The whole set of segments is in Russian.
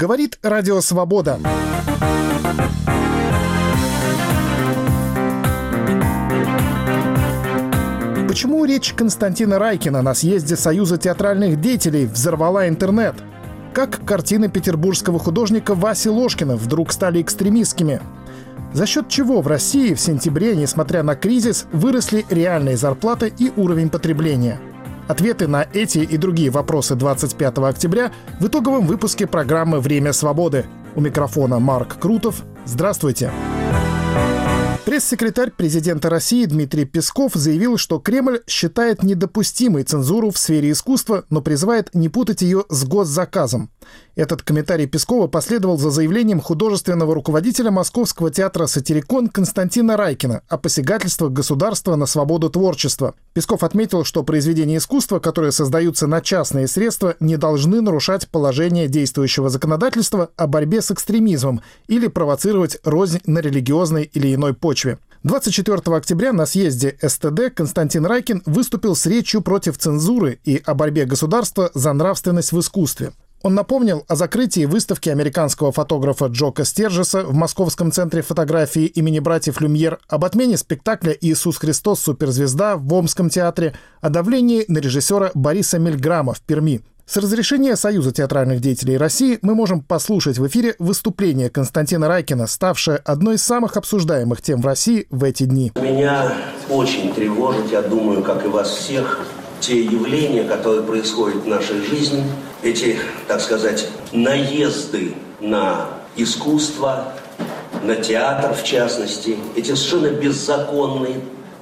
Говорит Радио Свобода. Почему речь Константина Райкина на съезде Союза театральных деятелей взорвала интернет? Как картины петербургского художника Васи Ложкина вдруг стали экстремистскими? За счет чего в России в сентябре, несмотря на кризис, выросли реальные зарплаты и уровень потребления? Ответы на эти и другие вопросы 25 октября в итоговом выпуске программы «Время свободы». У микрофона Марк Крутов. Здравствуйте. Пресс-секретарь президента России Дмитрий Песков заявил, что Кремль считает недопустимой цензуру в сфере искусства, но призывает не путать ее с госзаказом. Этот комментарий Пескова последовал за заявлением художественного руководителя Московского театра «Сатирикон» Константина Райкина о посягательствах государства на свободу творчества. Песков отметил, что произведения искусства, которые создаются на частные средства, не должны нарушать положение действующего законодательства о борьбе с экстремизмом или провоцировать рознь на религиозной или иной почве почве. 24 октября на съезде СТД Константин Райкин выступил с речью против цензуры и о борьбе государства за нравственность в искусстве. Он напомнил о закрытии выставки американского фотографа Джока Стержеса в Московском центре фотографии имени братьев Люмьер, об отмене спектакля «Иисус Христос. Суперзвезда» в Омском театре, о давлении на режиссера Бориса Мельграма в Перми. С разрешения Союза театральных деятелей России мы можем послушать в эфире выступление Константина Райкина, ставшее одной из самых обсуждаемых тем в России в эти дни. Меня очень тревожит, я думаю, как и вас всех, те явления, которые происходят в нашей жизни, эти, так сказать, наезды на искусство, на театр в частности, эти совершенно беззаконные,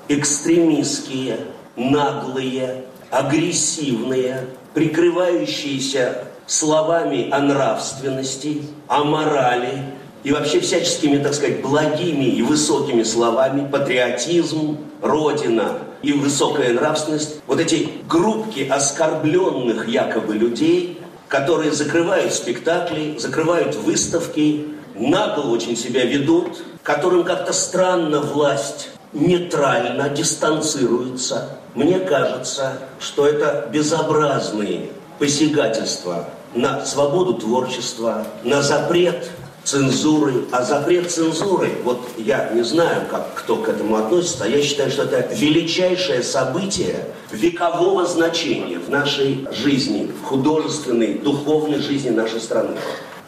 экстремистские, наглые, агрессивные, прикрывающиеся словами о нравственности, о морали и вообще всяческими, так сказать, благими и высокими словами, патриотизм, Родина и высокая нравственность, вот эти группки оскорбленных якобы людей, которые закрывают спектакли, закрывают выставки, нагло очень себя ведут, которым как-то странно власть нейтрально дистанцируется. Мне кажется, что это безобразные посягательства на свободу творчества, на запрет цензуры. А запрет цензуры, вот я не знаю, как кто к этому относится, а я считаю, что это величайшее событие векового значения в нашей жизни, в художественной, духовной жизни нашей страны.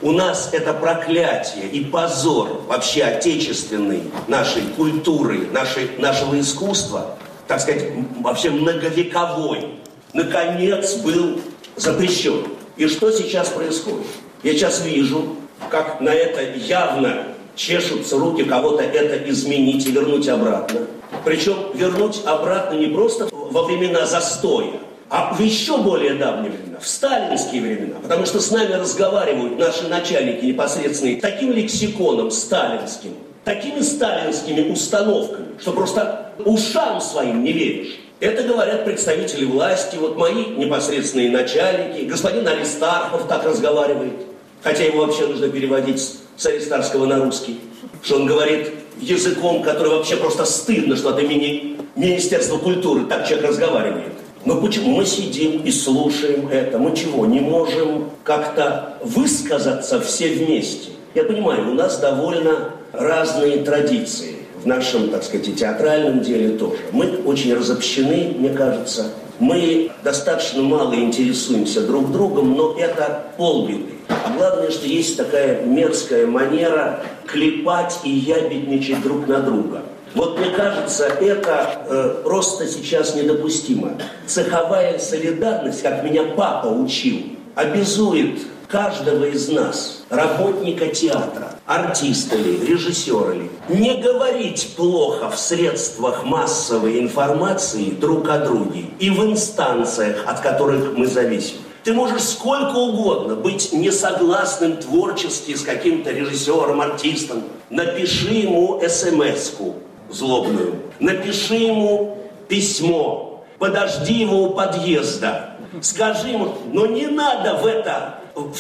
У нас это проклятие и позор вообще отечественной нашей культуры, нашей, нашего искусства, так сказать, вообще многовековой, наконец был запрещен. И что сейчас происходит? Я сейчас вижу, как на это явно чешутся руки кого-то это изменить и вернуть обратно. Причем вернуть обратно не просто во времена застоя, а в еще более давние времена, в сталинские времена, потому что с нами разговаривают наши начальники непосредственные таким лексиконом сталинским, такими сталинскими установками, что просто ушам своим не веришь. Это говорят представители власти, вот мои непосредственные начальники, господин Аристархов так разговаривает, хотя его вообще нужно переводить с аристарского на русский, что он говорит языком, который вообще просто стыдно, что от имени Министерства культуры так человек разговаривает. Но почему мы сидим и слушаем это? Мы чего, не можем как-то высказаться все вместе? Я понимаю, у нас довольно разные традиции в нашем, так сказать, театральном деле тоже. Мы очень разобщены, мне кажется. Мы достаточно мало интересуемся друг другом, но это полбеды. А главное, что есть такая мерзкая манера клепать и ябедничать друг на друга. Вот мне кажется, это э, просто сейчас недопустимо. Цеховая солидарность, как меня папа учил, обязует каждого из нас, работника театра, артиста ли, режиссера ли, не говорить плохо в средствах массовой информации друг о друге и в инстанциях, от которых мы зависим. Ты можешь сколько угодно быть несогласным творчески с каким-то режиссером, артистом. Напиши ему смс-ку злобную. Напиши ему письмо. Подожди его у подъезда. Скажи ему, но не надо в это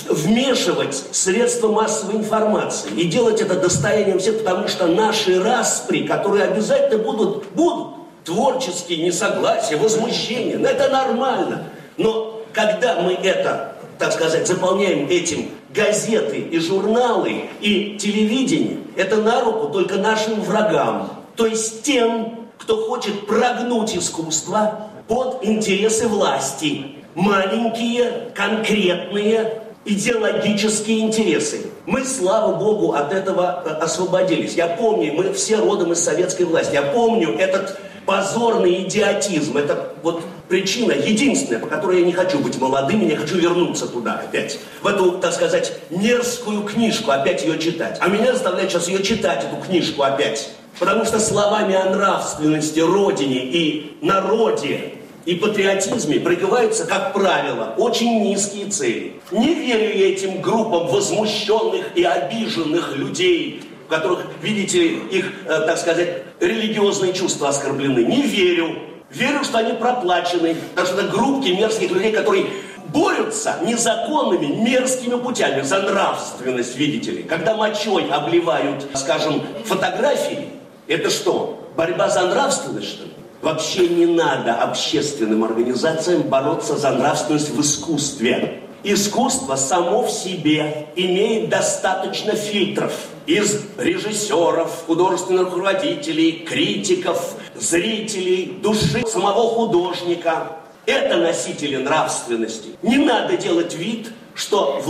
вмешивать средства массовой информации и делать это достоянием всех, потому что наши распри, которые обязательно будут, будут творческие несогласия, возмущения, но это нормально. Но когда мы это так сказать, заполняем этим газеты и журналы и телевидение, это на руку только нашим врагам. То есть тем, кто хочет прогнуть искусство под интересы власти. Маленькие, конкретные, идеологические интересы. Мы, слава богу, от этого э, освободились. Я помню, мы все родом из советской власти. Я помню этот позорный идиотизм. Это вот причина единственная, по которой я не хочу быть молодым, не хочу вернуться туда опять. В эту, так сказать, мерзкую книжку, опять ее читать. А меня заставляют сейчас ее читать, эту книжку опять. Потому что словами о нравственности, родине и народе и патриотизме прикрываются, как правило, очень низкие цели. Не верю я этим группам возмущенных и обиженных людей, в которых, видите, их, э, так сказать, религиозные чувства оскорблены. Не верю. Верю, что они проплачены. Потому что это группки мерзких людей, которые борются незаконными, мерзкими путями за нравственность, видите ли. Когда мочой обливают, скажем, фотографии, это что? Борьба за нравственность, что ли? Вообще не надо общественным организациям бороться за нравственность в искусстве. Искусство само в себе имеет достаточно фильтров из режиссеров, художественных руководителей, критиков, зрителей, души самого художника. Это носители нравственности. Не надо делать вид, что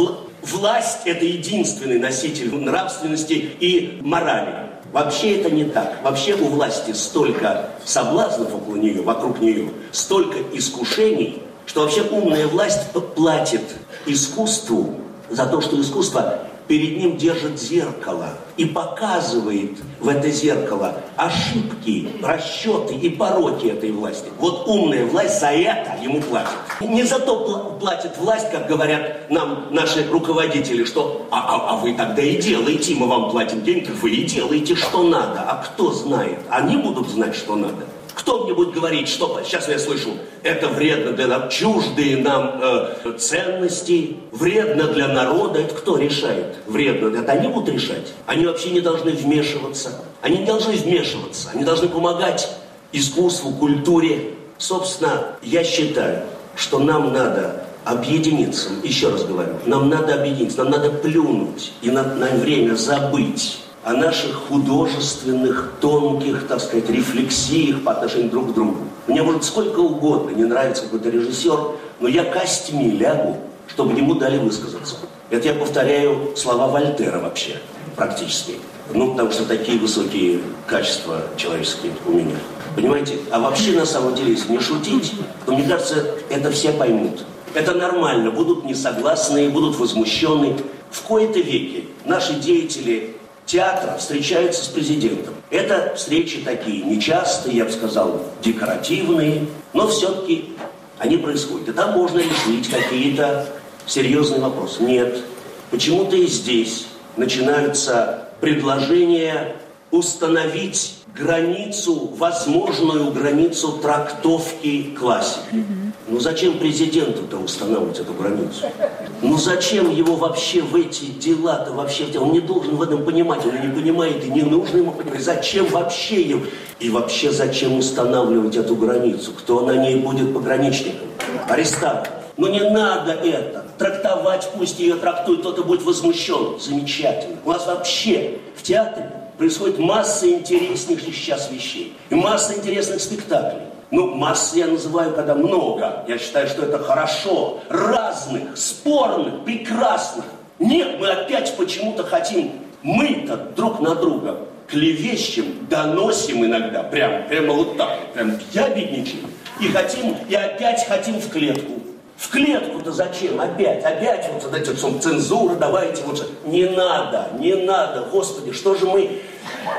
власть – это единственный носитель нравственности и морали. Вообще это не так. Вообще у власти столько соблазнов около нее, вокруг нее, столько искушений, что вообще умная власть платит искусству за то, что искусство перед ним держит зеркало и показывает в это зеркало ошибки, расчеты и пороки этой власти. Вот умная власть за это ему платит. Не за то платит власть, как говорят нам наши руководители, что а, а, а вы тогда и делаете, мы вам платим деньги, вы и делаете, что надо. А кто знает? Они будут знать, что надо. Кто мне будет говорить, что сейчас я слышу, это вредно для нас, чуждые нам э, ценности, вредно для народа, это кто решает? Вредно, это они будут решать. Они вообще не должны вмешиваться. Они не должны вмешиваться, они должны помогать искусству, культуре. Собственно, я считаю, что нам надо объединиться, еще раз говорю, нам надо объединиться, нам надо плюнуть и на, на время забыть о наших художественных, тонких, так сказать, рефлексиях по отношению друг к другу. Мне может сколько угодно не нравится какой-то режиссер, но я костьми лягу, чтобы ему дали высказаться. Это я повторяю слова Вольтера вообще, практически. Ну, потому что такие высокие качества человеческие у меня. Понимаете? А вообще, на самом деле, если не шутить, то, мне кажется, это все поймут. Это нормально. Будут несогласные, будут возмущенные. В кои-то веке наши деятели театра встречаются с президентом. Это встречи такие нечастые, я бы сказал, декоративные, но все-таки они происходят. И там можно решить какие-то серьезные вопросы. Нет. Почему-то и здесь начинаются предложения установить границу, возможную границу трактовки классики. Ну зачем президенту-то устанавливать эту границу? Ну зачем его вообще в эти дела-то вообще? Он не должен в этом понимать, он не понимает, и не нужно ему понимать. Зачем вообще ему? И вообще зачем устанавливать эту границу? Кто на ней будет пограничником? Арестант. Но ну, не надо это. Трактовать, пусть ее трактует, кто-то будет возмущен. Замечательно. У нас вообще в театре происходит масса интереснейших сейчас вещей. И масса интересных спектаклей. Ну, масса я называю, когда много. Я считаю, что это хорошо. Разных, спорных, прекрасных. Нет, мы опять почему-то хотим, мы-то друг на друга клевещем, доносим иногда, прям, прямо вот так, прям я бедничаю. И хотим, и опять хотим в клетку. В клетку-то зачем? Опять, опять вот эти вот цензура, давайте вот. Не надо, не надо, Господи, что же мы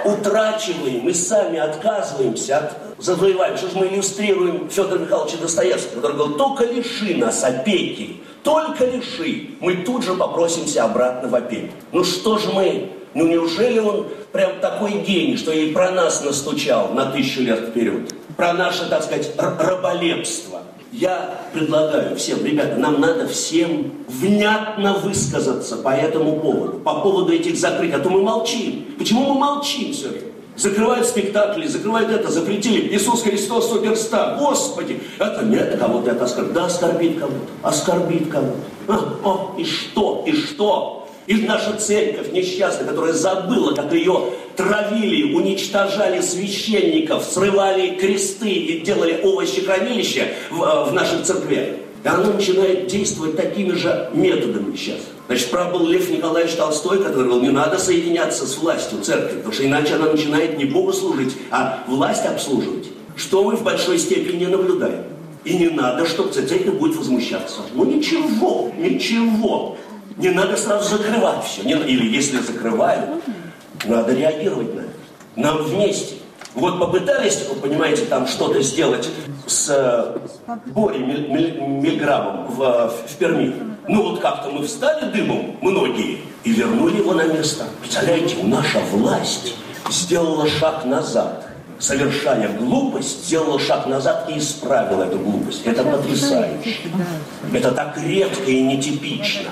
утрачиваем, мы сами отказываемся от завоевания. Что же мы иллюстрируем Федора Михайловича Достоевского, который говорил, только лиши нас опеки, только лиши, мы тут же попросимся обратно в опеку. Ну что же мы, ну неужели он прям такой гений, что и про нас настучал на тысячу лет вперед? Про наше, так сказать, раболепство. Я предлагаю всем, ребята, нам надо всем внятно высказаться по этому поводу, по поводу этих закрытий, а то мы молчим. Почему мы молчим все время? Закрывают спектакли, закрывают это, запретили. Иисус Христос суперстар. Господи, это нет, кого-то это оскорбит. Да, оскорбит кого-то, оскорбит кого-то. О, и что? И что? И наша церковь несчастная, которая забыла, как ее травили, уничтожали священников, срывали кресты и делали овощехранилища в, э, в наших церквях. И она начинает действовать такими же методами сейчас. Значит, прав был Лев Николаевич Толстой, который говорил, не надо соединяться с властью церкви, потому что иначе она начинает не Богу служить, а власть обслуживать. Что мы в большой степени не наблюдаем. И не надо, чтобы церковь будет возмущаться. Ну ничего, ничего. Не надо сразу закрывать все. Не, или если закрывают, надо реагировать на это. Нам вместе. Вот попытались, понимаете, там что-то сделать с э, Борей Мильграмом в, в Перми. Ну вот как-то мы встали дымом, многие, и вернули его на место. Представляете, наша власть сделала шаг назад совершая глупость, сделала шаг назад и исправила эту глупость. Это потрясающе. Это так редко и нетипично.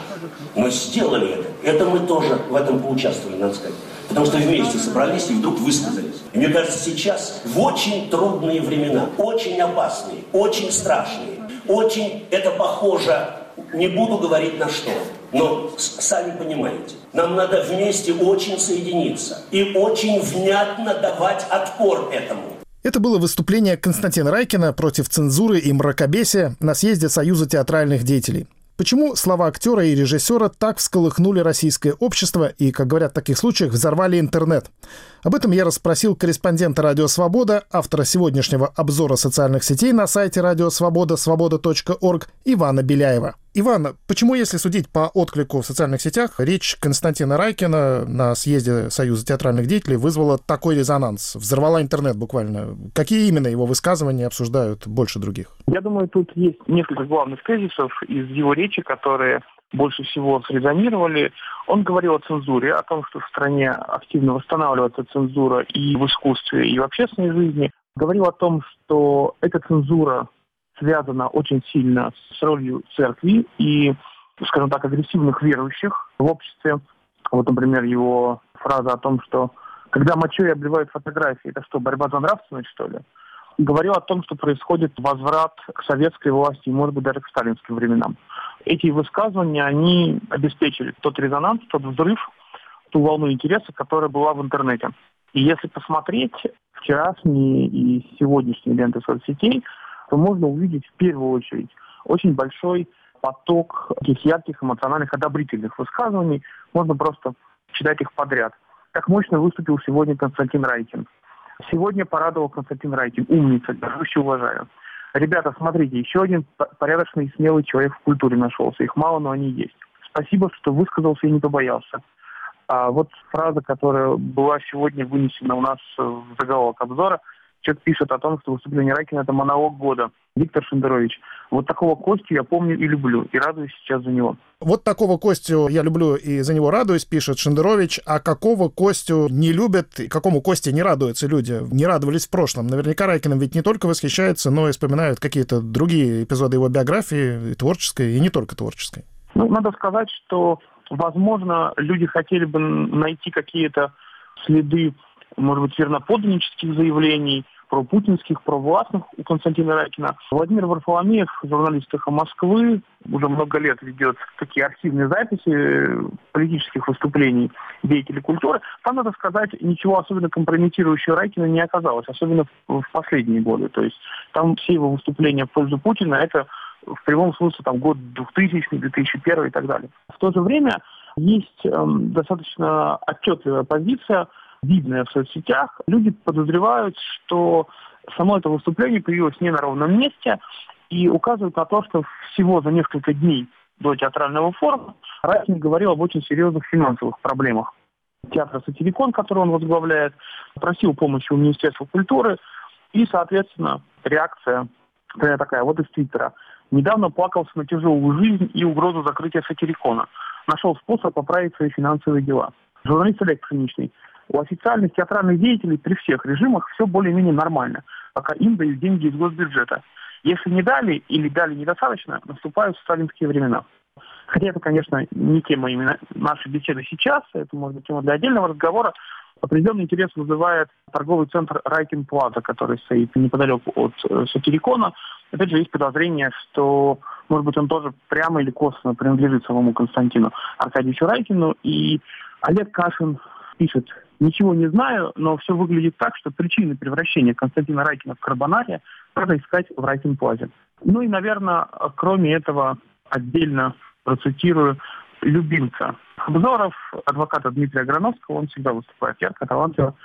Но сделали это. Это мы тоже в этом поучаствовали, надо сказать. Потому что вместе собрались и вдруг высказались. И мне кажется, сейчас в очень трудные времена, очень опасные, очень страшные, очень это похоже, не буду говорить на что, но сами понимаете, нам надо вместе очень соединиться и очень внятно давать отпор этому. Это было выступление Константина Райкина против цензуры и мракобесия на съезде Союза театральных деятелей. Почему слова актера и режиссера так всколыхнули российское общество и, как говорят в таких случаях, взорвали интернет? Об этом я расспросил корреспондента «Радио Свобода», автора сегодняшнего обзора социальных сетей на сайте «Радио Свобода» свобода.орг Ивана Беляева. Иван, почему, если судить по отклику в социальных сетях, речь Константина Райкина на съезде Союза театральных деятелей вызвала такой резонанс? Взорвала интернет буквально. Какие именно его высказывания обсуждают больше других? Я думаю, тут есть несколько главных тезисов из его речи, которые больше всего срезонировали. Он говорил о цензуре, о том, что в стране активно восстанавливается цензура и в искусстве, и в общественной жизни. Говорил о том, что эта цензура связана очень сильно с ролью церкви и, скажем так, агрессивных верующих в обществе. Вот, например, его фраза о том, что когда мочой обливают фотографии, это что, борьба за нравственность, что ли? Говорил о том, что происходит возврат к советской власти может быть, даже к сталинским временам. Эти высказывания, они обеспечили тот резонанс, тот взрыв, ту волну интереса, которая была в интернете. И если посмотреть вчерашние и сегодняшние ленты соцсетей, то можно увидеть в первую очередь очень большой поток таких ярких эмоциональных одобрительных высказываний. Можно просто читать их подряд. Как мощно выступил сегодня Константин Райкин. Сегодня порадовал Константин Райкин. Умница, горжусь уважаю. Ребята, смотрите, еще один порядочный и смелый человек в культуре нашелся. Их мало, но они есть. Спасибо, что высказался и не побоялся. А вот фраза, которая была сегодня вынесена у нас в заголовок обзора – человек пишет о том, что выступление Райкина – это монолог года. Виктор Шендерович. Вот такого Костю я помню и люблю, и радуюсь сейчас за него. Вот такого Костю я люблю и за него радуюсь, пишет Шендерович. А какого Костю не любят, и какому Косте не радуются люди? Не радовались в прошлом. Наверняка Райкиным ведь не только восхищаются, но и вспоминают какие-то другие эпизоды его биографии, и творческой, и не только творческой. Ну, надо сказать, что, возможно, люди хотели бы найти какие-то следы, может быть, верноподданнических заявлений – про путинских, про властных у Константина Райкина. Владимир Варфоломеев, журналист «Эхо Москвы», уже много лет ведет такие архивные записи политических выступлений деятелей культуры. Там, надо сказать, ничего особенно компрометирующего Райкина не оказалось, особенно в последние годы. То есть там все его выступления в пользу Путина – это в прямом смысле там год 2000, 2001 и так далее. В то же время есть эм, достаточно отчетливая позиция видное в соцсетях, люди подозревают, что само это выступление появилось не на ровном месте и указывают на то, что всего за несколько дней до театрального форума Райкин говорил об очень серьезных финансовых проблемах. Театр «Сатирикон», который он возглавляет, просил помощи у Министерства культуры, и, соответственно, реакция такая вот из Твиттера. Недавно плакался на тяжелую жизнь и угрозу закрытия сатирикона. Нашел способ поправить свои финансовые дела. Журналист Олег Пшеничный у официальных театральных деятелей при всех режимах все более-менее нормально, пока им дают деньги из госбюджета. Если не дали или дали недостаточно, наступают сталинские времена. Хотя это, конечно, не тема именно нашей беседы сейчас, это может быть тема для отдельного разговора. Определенный интерес вызывает торговый центр Райкин Плаза, который стоит неподалеку от э, Сатирикона. Опять же, есть подозрение, что, может быть, он тоже прямо или косвенно принадлежит самому Константину Аркадьевичу Райкину. И Олег Кашин пишет, ничего не знаю, но все выглядит так, что причины превращения Константина Райкина в карбонария надо искать в Райкин Плазе. Ну и, наверное, кроме этого, отдельно процитирую любимца Хабзоров, адвоката Дмитрия Грановского, он всегда выступает ярко, талантливо.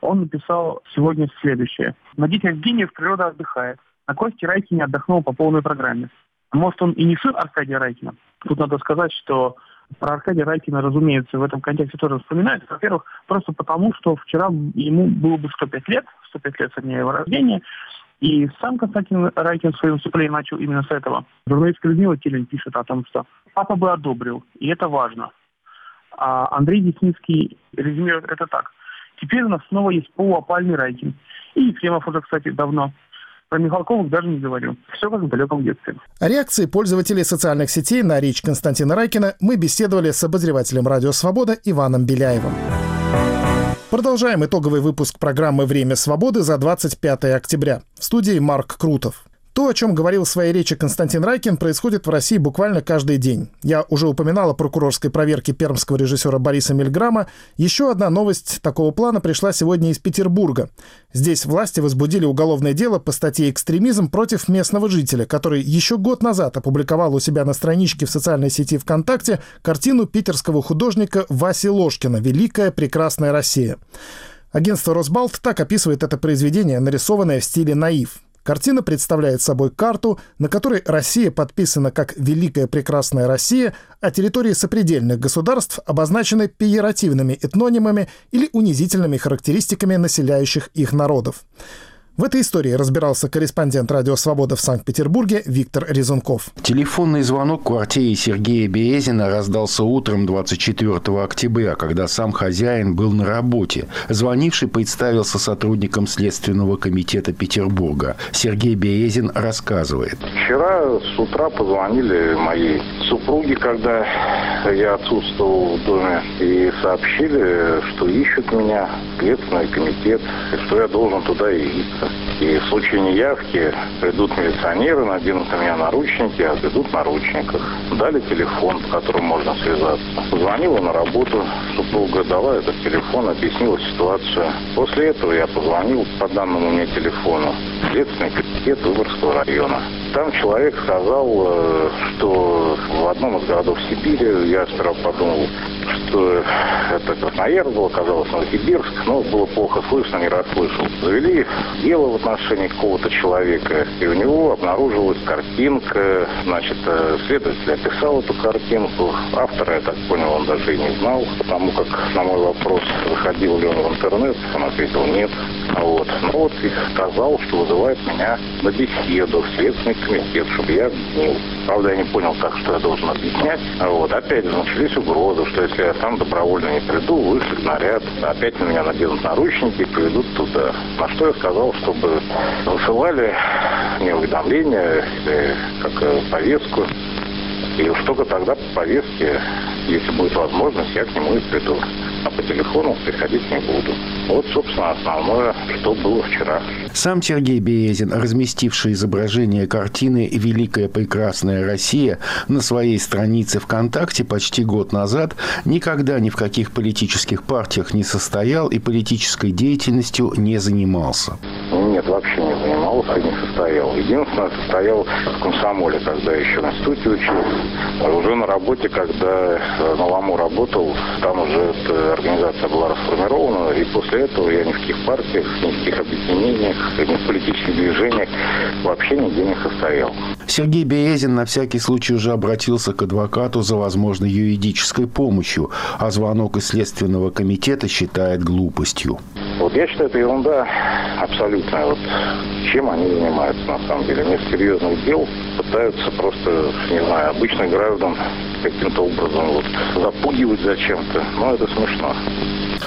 Он написал сегодня следующее. На детях гениев природа отдыхает. На Косте Райкине отдохнул по полной программе. Может, он и не сын Аркадия Райкина. Тут надо сказать, что про Аркадия Райкина, разумеется, в этом контексте тоже вспоминается. Во-первых, просто потому, что вчера ему было бы 105 лет, 105 лет со дня его рождения, и сам Константин Райкин в своем выступлении начал именно с этого. Журналистка Людмила Телин пишет о том, что папа бы одобрил, и это важно. А Андрей Десницкий резюмирует это так. Теперь у нас снова есть полуопальный Райкин. И Ефремов уже, кстати, давно. Про Михалковых даже не говорю. Все как в далеком детстве. О реакции пользователей социальных сетей на речь Константина Райкина мы беседовали с обозревателем «Радио Свобода» Иваном Беляевым. Продолжаем итоговый выпуск программы «Время свободы» за 25 октября. В студии Марк Крутов. То, о чем говорил в своей речи Константин Райкин, происходит в России буквально каждый день. Я уже упоминал о прокурорской проверке пермского режиссера Бориса Мильграма. Еще одна новость такого плана пришла сегодня из Петербурга. Здесь власти возбудили уголовное дело по статье «Экстремизм» против местного жителя, который еще год назад опубликовал у себя на страничке в социальной сети ВКонтакте картину питерского художника Васи Ложкина «Великая прекрасная Россия». Агентство «Росбалт» так описывает это произведение, нарисованное в стиле наив. Картина представляет собой карту, на которой Россия подписана как «Великая прекрасная Россия», а территории сопредельных государств обозначены пееративными этнонимами или унизительными характеристиками населяющих их народов. В этой истории разбирался корреспондент «Радио Свобода» в Санкт-Петербурге Виктор Резунков. Телефонный звонок в квартире Сергея Березина раздался утром 24 октября, когда сам хозяин был на работе. Звонивший представился сотрудником Следственного комитета Петербурга. Сергей Березин рассказывает. Вчера с утра позвонили моей супруге, когда я отсутствовал в доме, и сообщили, что ищут меня Следственный комитет, и что я должен туда явиться. И в случае неявки придут милиционеры, наденут на меня наручники, а в наручниках. Дали телефон, по которому можно связаться. Позвонила на работу, супруга дала этот телефон, объяснила ситуацию. После этого я позвонил по данному мне телефону Следственный комитет Выборгского района. Там человек сказал, э, что в одном из городов Сибири, я сперва подумал, что это Красноярск был, оказалось Новосибирск, но было плохо слышно, не расслышал. Завели дело в отношении какого-то человека, и у него обнаружилась картинка, значит, э, следователь описал эту картинку, автора, я так понял, он даже и не знал, потому как на мой вопрос, заходил ли он в интернет, он ответил нет. Вот. Ну вот и сказал, что вызывает меня на беседу в Следственный комитет, чтобы я объяснил. Правда, я не понял, как, что я должен объяснять. Вот. Опять же, начались угрозы, что если я сам добровольно не приду, вышлют наряд, опять на меня наденут наручники и приведут туда. На что я сказал, чтобы высылали мне уведомления или как э, повестку. И уж только тогда по повестке, если будет возможность, я к нему и приду а по телефону приходить не буду. Вот, собственно, основное, что было вчера. Сам Сергей Березин, разместивший изображение картины «Великая прекрасная Россия» на своей странице ВКонтакте почти год назад, никогда ни в каких политических партиях не состоял и политической деятельностью не занимался. Нет, вообще не занимался, не состоял. Единственное, состоял в комсомоле, когда еще в институте учился. А уже на работе, когда э, на ЛАМУ работал, там уже организация была расформирована, и после этого я ни в каких партиях, ни в каких объединениях, ни в политических движениях вообще нигде не состоял. Сергей Березин на всякий случай уже обратился к адвокату за возможной юридической помощью, а звонок из Следственного комитета считает глупостью. Вот я считаю, это ерунда абсолютно. Вот чем они занимаются на самом деле? Нет серьезных дел, пытаются просто, не знаю, обычных граждан каким-то образом вот запугивать зачем-то. Но это смешно.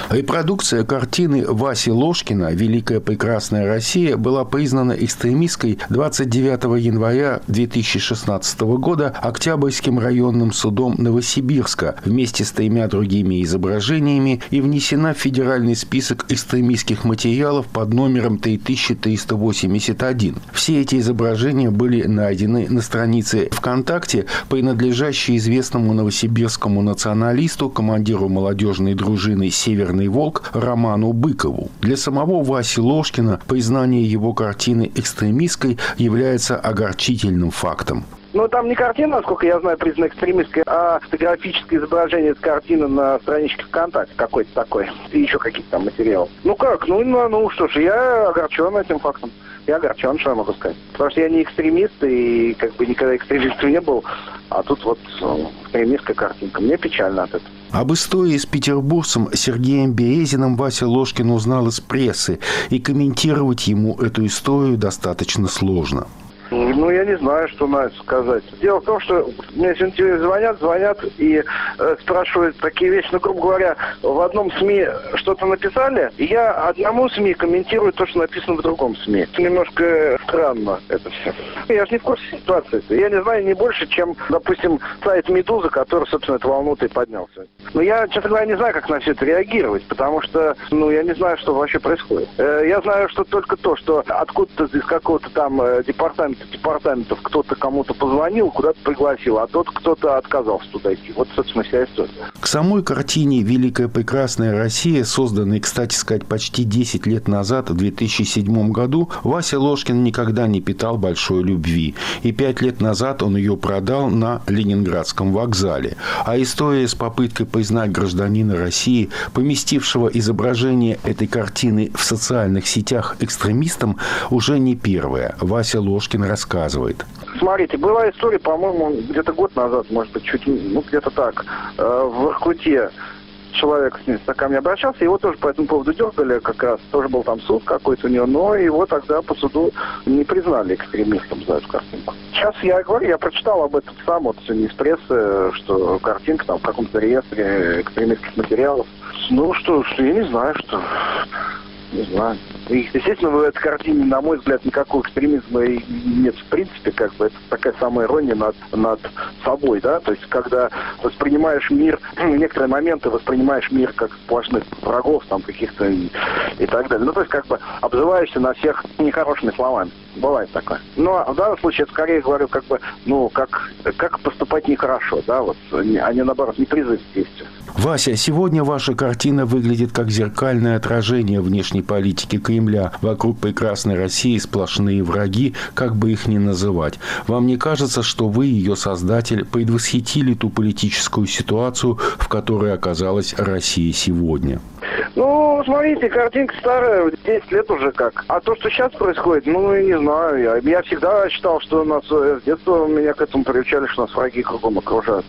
Репродукция картины Васи Ложкина «Великая прекрасная Россия» была признана экстремистской 29 января 2016 года Октябрьским районным судом Новосибирска вместе с тремя другими изображениями и внесена в федеральный список экстремистских материалов под номером 3381. Все эти изображения были найдены на странице ВКонтакте, принадлежащей известному новосибирскому националисту, командиру молодежной дружины «Северный «Северный волк» Роману Быкову. Для самого Васи Ложкина признание его картины экстремистской является огорчительным фактом. Ну, там не картина, насколько я знаю, признана экстремистской, а фотографическое изображение с картины на страничке ВКонтакте какой-то такой. И еще какие-то там материалы. Ну как? Ну, ну, ну что ж, я огорчен этим фактом. Я огорчен, что я могу сказать. Потому что я не экстремист, и как бы никогда экстремистом не был. А тут вот ну, экстремистская картинка. Мне печально от этого. Об истории с петербургцем Сергеем Березиным Вася Ложкин узнал из прессы, и комментировать ему эту историю достаточно сложно. Ну, я не знаю, что на это сказать. Дело в том, что мне сегодня звонят, звонят и э, спрашивают такие вещи. Ну, грубо говоря, в одном СМИ что-то написали, и я одному СМИ комментирую то, что написано в другом СМИ. Немножко странно это все. Я же не в курсе ситуации. Я не знаю не больше, чем, допустим, сайт «Медуза», который, собственно, это волнут и поднялся. Но я, честно говоря, не знаю, как на все это реагировать, потому что, ну, я не знаю, что вообще происходит. Э, я знаю, что только то, что откуда-то из какого-то там э, департамента департаментов кто-то кому-то позвонил, куда-то пригласил, а тот кто-то отказался туда идти. Вот, собственно, вся история. К самой картине «Великая прекрасная Россия», созданной, кстати сказать, почти 10 лет назад, в 2007 году, Вася Ложкин никогда не питал большой любви. И пять лет назад он ее продал на Ленинградском вокзале. А история с попыткой признать гражданина России, поместившего изображение этой картины в социальных сетях экстремистам, уже не первая. Вася Ложкин рассказывает. Смотрите, была история, по-моему, где-то год назад, может быть, чуть, ну, где-то так, э, в Иркуте человек ко мне обращался, его тоже по этому поводу дергали, как раз тоже был там суд какой-то у него, но его тогда по суду не признали экстремистом за эту картинку. Сейчас я говорю, я прочитал об этом сам, вот сегодня из прессы, что картинка там в каком-то реестре экстремистских материалов. Ну что, что я не знаю, что не знаю. И, естественно, в этой картине, на мой взгляд, никакого экстремизма нет в принципе, как бы это такая самая ирония над, над собой, да, то есть когда воспринимаешь мир, в некоторые моменты воспринимаешь мир как сплошных врагов, там, каких-то и, и так далее. Ну, то есть как бы обзываешься на всех нехорошими словами. Бывает такое. Но в данном случае, я скорее говорю, как бы, ну, как, как поступать нехорошо, да, вот, а не наоборот, не призыв к действию. Вася, сегодня ваша картина выглядит как зеркальное отражение внешней политики Кремля. Вокруг прекрасной России сплошные враги, как бы их ни называть. Вам не кажется, что вы, ее создатель, предвосхитили ту политическую ситуацию, в которой оказалась Россия сегодня? Ну, смотрите, картинка старая, 10 лет уже как. А то, что сейчас происходит, ну, не знаю. Я, я всегда считал, что нас с детства меня к этому приучали, что нас враги кругом окружают.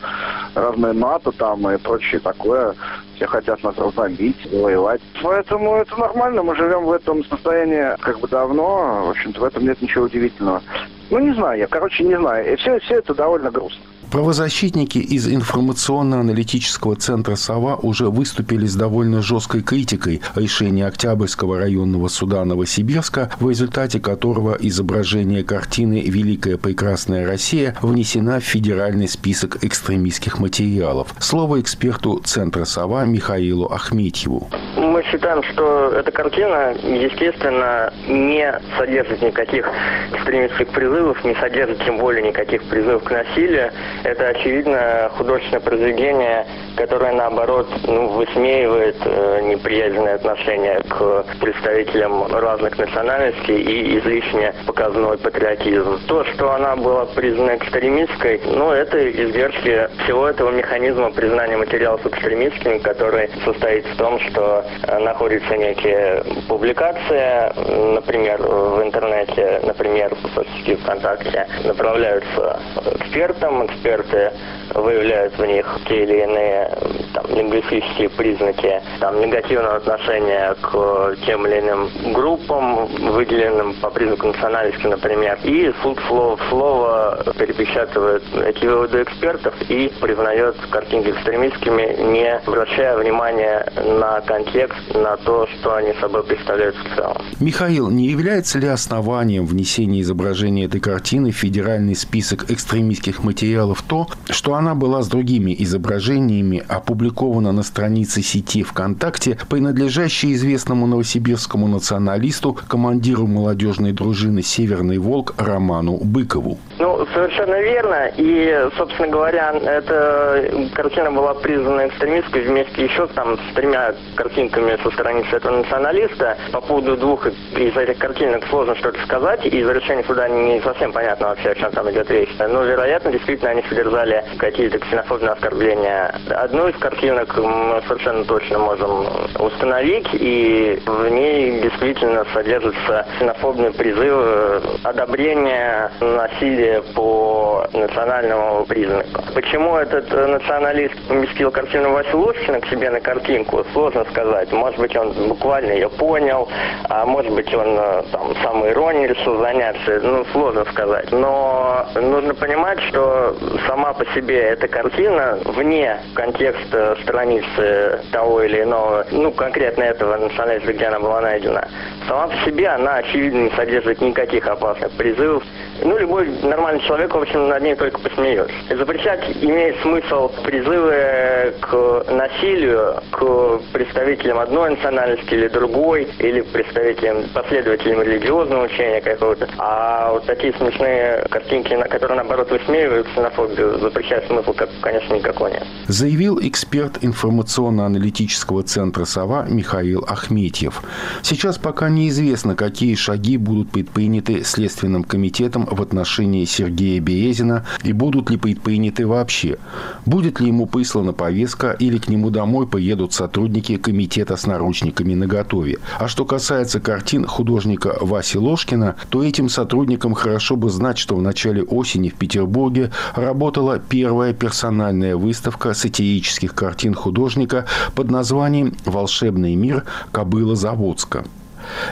Разные НАТО там и прочее такое. Все хотят нас разбомбить, воевать. Поэтому это нормально, мы живем в этом состоянии как бы давно. В общем-то, в этом нет ничего удивительного. Ну, не знаю, я, короче, не знаю. И все, все это довольно грустно. Правозащитники из информационно-аналитического центра «Сова» уже выступили с довольно жесткой критикой решения Октябрьского районного суда Новосибирска, в результате которого изображение картины «Великая прекрасная Россия» внесена в федеральный список экстремистских материалов. Слово эксперту центра «Сова» Михаилу Ахметьеву. Мы считаем, что эта картина, естественно, не содержит никаких экстремистских призывов, не содержит тем более никаких призывов к насилию. Это, очевидно, художественное произведение, которое, наоборот, ну, высмеивает э, неприязненное отношение к представителям разных национальностей и излишне показной патриотизм. То, что она была признана экстремистской, ну, это издержки всего этого механизма признания материалов экстремистскими, который состоит в том, что э, находится некие публикации, например, в интернете, например, в соцсети ВКонтакте, направляются экспертам, эксперты выявляют в них те или иные там, лингвистические признаки там, негативного отношения к тем или иным группам, выделенным по признаку национальности, например. И суд слово в слово перепечатывает эти выводы экспертов и признает картинки экстремистскими, не обращая внимания на контекст, на то, что они собой представляют в целом. Михаил, не является ли основанием внесения изображения этой картины в федеральный список экстремистских материалов то, что она была с другими изображениями опубликована на странице сети ВКонтакте, принадлежащей известному новосибирскому националисту, командиру молодежной дружины «Северный Волк» Роману Быкову? Ну, совершенно верно. И, собственно говоря, эта картина была признана экстремистской вместе еще там с тремя картинками со страницы этого националиста. По поводу двух из этих картинок сложно что-то сказать. Из решения суда не совсем понятно вообще, о чем там идет речь. Но, вероятно, действительно, они содержали какие-то ксенофобные оскорбления. Одну из картинок мы совершенно точно можем установить, и в ней действительно содержатся ксенофобные призывы одобрения насилия по национальному признаку. Почему этот националист поместил картину Васи Лоскина к себе на картинку, сложно сказать. Может быть, он буквально ее понял, а может быть, он э, там самой иронией решил заняться. Ну, сложно сказать. Но нужно понимать, что сама по себе эта картина вне контекста страницы того или иного, ну, конкретно этого националиста, где она была найдена, сама по себе она, очевидно, не содержит никаких опасных призывов. Ну, любой нормальный человек, в общем, над ней только посмеется. Запрещать имеет смысл призывы к насилию, к представителям одной национальности или другой, или представителям, последователям религиозного учения какого-то. А вот такие смешные картинки, на которые, наоборот, высмеивают ксенофобию, запрещать смысл, как, конечно, никакой нет. Заявил эксперт информационно-аналитического центра «Сова» Михаил Ахметьев. Сейчас пока неизвестно, какие шаги будут предприняты Следственным комитетом в отношении Сергея Березина и будут ли предприняты вообще. Будет ли ему прислана повестка или к нему домой поедут сотрудники комитета с наручниками наготове. А что касается картин художника Васи Ложкина, то этим сотрудникам хорошо бы знать, что в начале осени в Петербурге работала первая персональная выставка сатирических картин художника под названием «Волшебный мир Кобыла Заводска».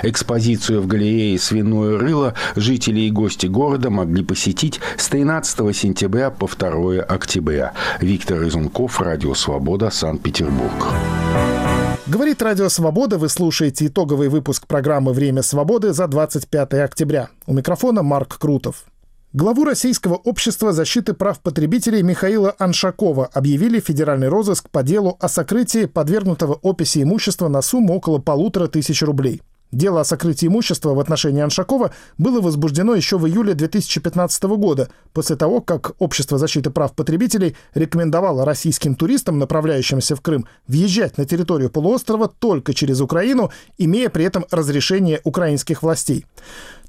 Экспозицию в галерее «Свиное рыло» жители и гости города могли посетить с 13 сентября по 2 октября. Виктор Изунков, Радио «Свобода», Санкт-Петербург. Говорит Радио Свобода, вы слушаете итоговый выпуск программы «Время свободы» за 25 октября. У микрофона Марк Крутов. Главу Российского общества защиты прав потребителей Михаила Аншакова объявили федеральный розыск по делу о сокрытии подвергнутого описи имущества на сумму около полутора тысяч рублей. Дело о сокрытии имущества в отношении Аншакова было возбуждено еще в июле 2015 года, после того, как Общество защиты прав потребителей рекомендовало российским туристам, направляющимся в Крым, въезжать на территорию полуострова только через Украину, имея при этом разрешение украинских властей.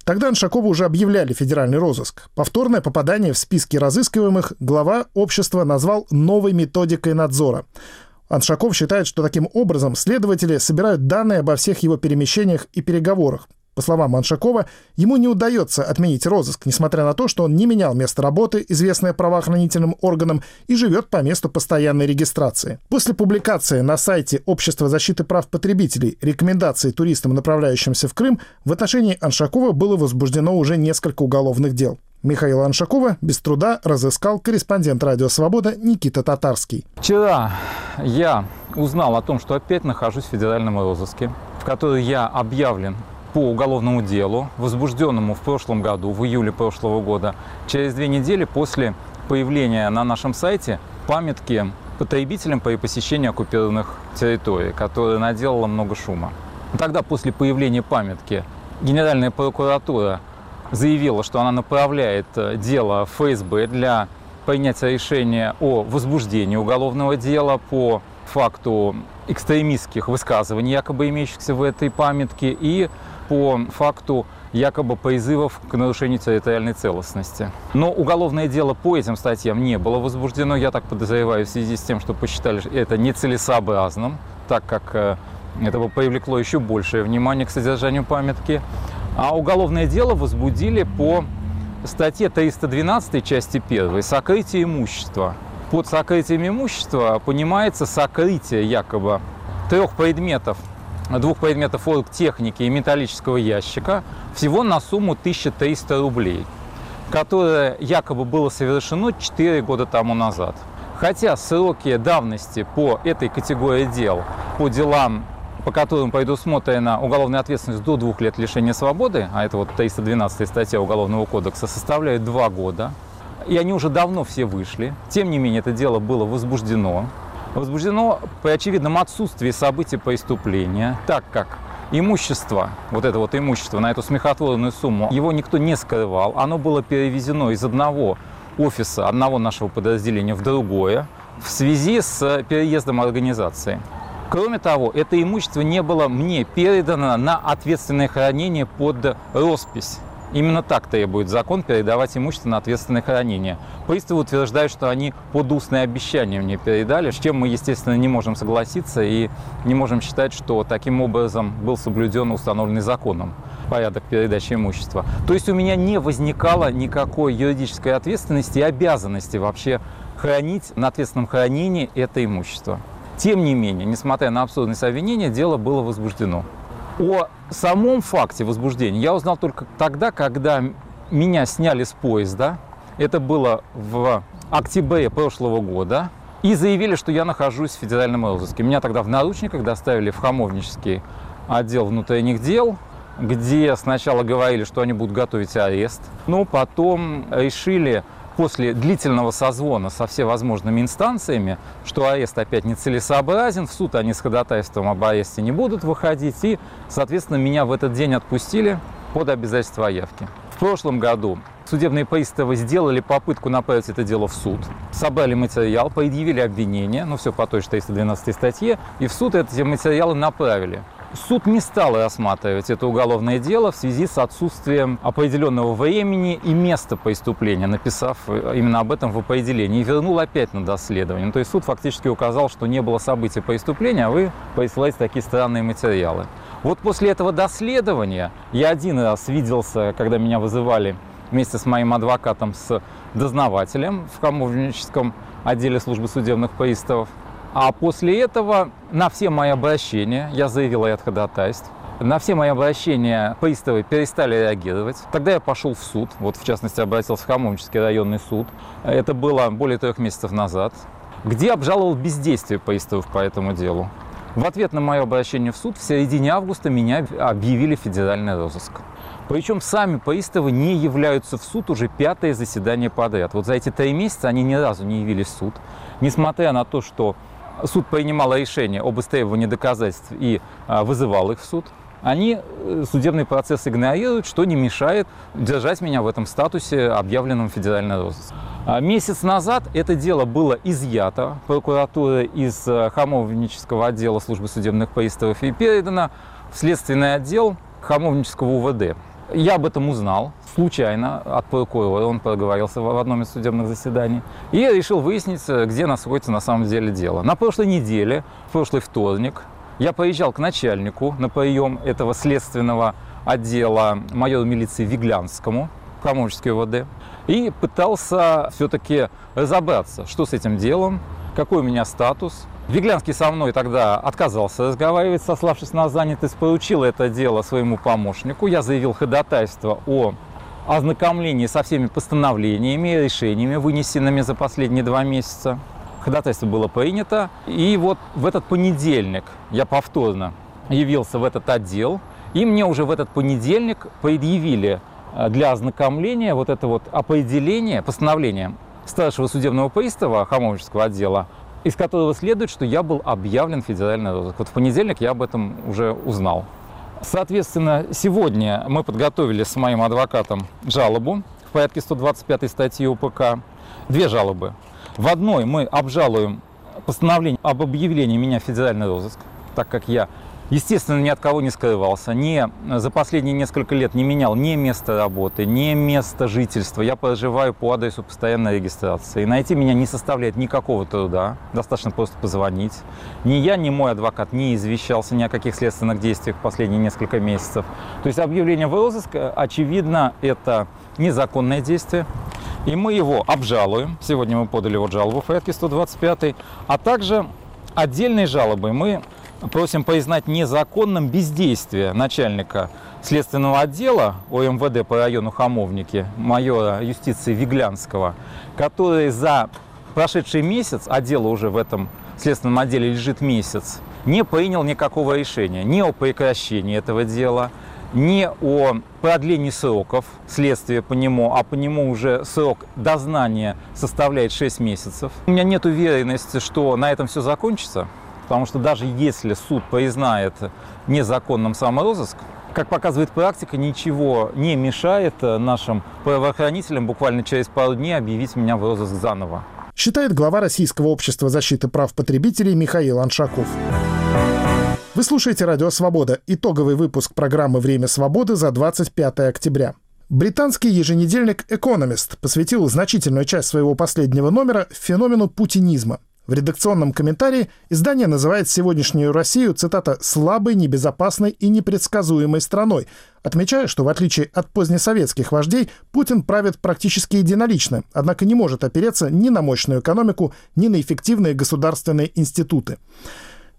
Тогда Аншакова уже объявляли федеральный розыск. Повторное попадание в списки разыскиваемых глава общества назвал новой методикой надзора. Аншаков считает, что таким образом следователи собирают данные обо всех его перемещениях и переговорах. По словам Аншакова, ему не удается отменить розыск, несмотря на то, что он не менял место работы, известное правоохранительным органам, и живет по месту постоянной регистрации. После публикации на сайте Общества защиты прав потребителей рекомендаций туристам, направляющимся в Крым, в отношении Аншакова было возбуждено уже несколько уголовных дел. Михаила Аншакова без труда разыскал корреспондент «Радио Свобода» Никита Татарский. Вчера я узнал о том, что опять нахожусь в федеральном розыске, в который я объявлен по уголовному делу, возбужденному в прошлом году, в июле прошлого года, через две недели после появления на нашем сайте памятки потребителям при посещении оккупированных территорий, которая наделала много шума. Тогда, после появления памятки, Генеральная прокуратура заявила, что она направляет э, дело в ФСБ для принятия решения о возбуждении уголовного дела по факту экстремистских высказываний, якобы имеющихся в этой памятке, и по факту якобы призывов к нарушению территориальной целостности. Но уголовное дело по этим статьям не было возбуждено, я так подозреваю, в связи с тем, что посчитали это нецелесообразным, так как э, это бы привлекло еще большее внимание к содержанию памятки. А уголовное дело возбудили по статье 312 части 1 «Сокрытие имущества». Под сокрытием имущества понимается сокрытие якобы трех предметов, двух предметов оргтехники и металлического ящика всего на сумму 1300 рублей, которое якобы было совершено 4 года тому назад. Хотя сроки давности по этой категории дел, по делам, по которым предусмотрена уголовная ответственность до двух лет лишения свободы, а это вот 312 статья Уголовного кодекса, составляют два года, и они уже давно все вышли. Тем не менее, это дело было возбуждено. Возбуждено при очевидном отсутствии событий преступления, так как имущество, вот это вот имущество на эту смехотворную сумму, его никто не скрывал. Оно было перевезено из одного офиса одного нашего подразделения в другое в связи с переездом организации. Кроме того, это имущество не было мне передано на ответственное хранение под роспись. Именно так требует закон передавать имущество на ответственное хранение. Приставы утверждают, что они под устное обещание мне передали, с чем мы, естественно, не можем согласиться и не можем считать, что таким образом был соблюден установленный законом порядок передачи имущества. То есть у меня не возникало никакой юридической ответственности и обязанности вообще хранить на ответственном хранении это имущество. Тем не менее, несмотря на абсурдность обвинения, дело было возбуждено. О самом факте возбуждения я узнал только тогда, когда меня сняли с поезда. Это было в октябре прошлого года. И заявили, что я нахожусь в федеральном розыске. Меня тогда в наручниках доставили в Хамовнический отдел внутренних дел где сначала говорили, что они будут готовить арест, но потом решили после длительного созвона со всевозможными инстанциями, что арест опять нецелесообразен, в суд они с ходатайством об аресте не будут выходить, и, соответственно, меня в этот день отпустили под обязательство о явке. В прошлом году судебные приставы сделали попытку направить это дело в суд, собрали материал, предъявили обвинение, ну все по той же 312 статье, и в суд эти материалы направили. Суд не стал рассматривать это уголовное дело в связи с отсутствием определенного времени и места преступления, написав именно об этом в определении, и вернул опять на доследование. То есть суд фактически указал, что не было событий преступления, а вы присылаете такие странные материалы. Вот после этого доследования я один раз виделся, когда меня вызывали вместе с моим адвокатом, с дознавателем в Камовническом отделе службы судебных приставов. А после этого на все мои обращения, я заявил ряд ходатайств, на все мои обращения приставы перестали реагировать. Тогда я пошел в суд, вот в частности обратился в Хамовнический районный суд. Это было более трех месяцев назад, где обжаловал бездействие приставов по этому делу. В ответ на мое обращение в суд в середине августа меня объявили федеральный розыск. Причем сами приставы не являются в суд уже пятое заседание подряд. Вот за эти три месяца они ни разу не явились в суд, несмотря на то, что суд принимал решение об истребовании доказательств и а, вызывал их в суд, они э, судебный процесс игнорируют, что не мешает держать меня в этом статусе, объявленном федеральный розыск. А месяц назад это дело было изъято прокуратуры из э, Хамовнического отдела службы судебных приставов и передано в следственный отдел Хамовнического УВД. Я об этом узнал случайно от прокурора, он проговорился в одном из судебных заседаний, и я решил выяснить, где находится на самом деле дело. На прошлой неделе, в прошлый вторник, я поезжал к начальнику на прием этого следственного отдела майору милиции Виглянскому, Камовческий ВД, и пытался все-таки разобраться, что с этим делом, какой у меня статус, Виглянский со мной тогда отказался разговаривать, сославшись на занятость, поручил это дело своему помощнику. Я заявил ходатайство о ознакомлении со всеми постановлениями и решениями, вынесенными за последние два месяца. Ходатайство было принято. И вот в этот понедельник я повторно явился в этот отдел. И мне уже в этот понедельник предъявили э, для ознакомления вот это вот определение, постановление старшего судебного пристава Хамовнического отдела из которого следует, что я был объявлен федеральный розыск. Вот в понедельник я об этом уже узнал. Соответственно, сегодня мы подготовили с моим адвокатом жалобу в порядке 125 статьи УПК. Две жалобы. В одной мы обжалуем постановление об объявлении меня в федеральный розыск, так как я Естественно, ни от кого не скрывался, не за последние несколько лет не менял ни место работы, ни место жительства. Я проживаю по адресу постоянной регистрации. И найти меня не составляет никакого труда, достаточно просто позвонить. Ни я, ни мой адвокат не извещался ни о каких следственных действиях последние несколько месяцев. То есть объявление в розыск, очевидно, это незаконное действие. И мы его обжалуем. Сегодня мы подали вот жалобу в порядке 125. А также отдельной жалобой мы просим признать незаконным бездействие начальника следственного отдела ОМВД по району Хамовники, майора юстиции Виглянского, который за прошедший месяц, а дело уже в этом следственном отделе лежит месяц, не принял никакого решения ни о прекращении этого дела, ни о продлении сроков следствия по нему, а по нему уже срок дознания составляет 6 месяцев. У меня нет уверенности, что на этом все закончится, потому что даже если суд признает незаконным саморозыск, как показывает практика, ничего не мешает нашим правоохранителям буквально через пару дней объявить меня в розыск заново. Считает глава Российского общества защиты прав потребителей Михаил Аншаков. Вы слушаете «Радио Свобода» – итоговый выпуск программы «Время свободы» за 25 октября. Британский еженедельник «Экономист» посвятил значительную часть своего последнего номера феномену путинизма. В редакционном комментарии издание называет сегодняшнюю Россию, цитата, «слабой, небезопасной и непредсказуемой страной», отмечая, что в отличие от позднесоветских вождей, Путин правит практически единолично, однако не может опереться ни на мощную экономику, ни на эффективные государственные институты.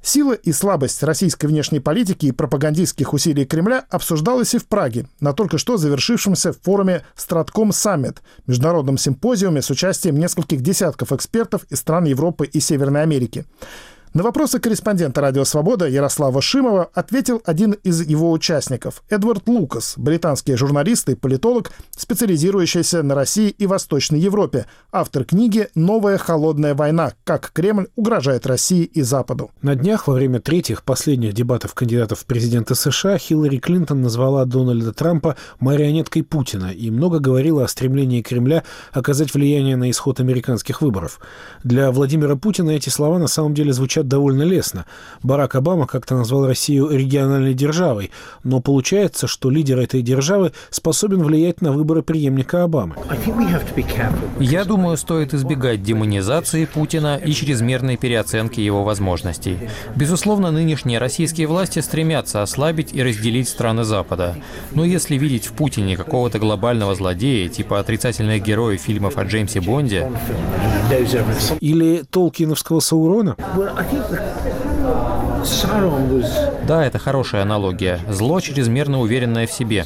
Сила и слабость российской внешней политики и пропагандистских усилий Кремля обсуждалась и в Праге на только что завершившемся форуме «Стратком Саммит» международном симпозиуме с участием нескольких десятков экспертов из стран Европы и Северной Америки. На вопросы корреспондента «Радио Свобода» Ярослава Шимова ответил один из его участников – Эдвард Лукас, британский журналист и политолог, специализирующийся на России и Восточной Европе, автор книги «Новая холодная война. Как Кремль угрожает России и Западу». На днях во время третьих последних дебатов кандидатов в президенты США Хиллари Клинтон назвала Дональда Трампа марионеткой Путина и много говорила о стремлении Кремля оказать влияние на исход американских выборов. Для Владимира Путина эти слова на самом деле звучат звучат довольно лестно. Барак Обама как-то назвал Россию региональной державой, но получается, что лидер этой державы способен влиять на выборы преемника Обамы. Я думаю, стоит избегать демонизации Путина и чрезмерной переоценки его возможностей. Безусловно, нынешние российские власти стремятся ослабить и разделить страны Запада. Но если видеть в Путине какого-то глобального злодея, типа отрицательных героев фильмов о Джеймсе Бонде... Или Толкиновского Саурона? Thank you. Да, это хорошая аналогия. Зло, чрезмерно уверенное в себе.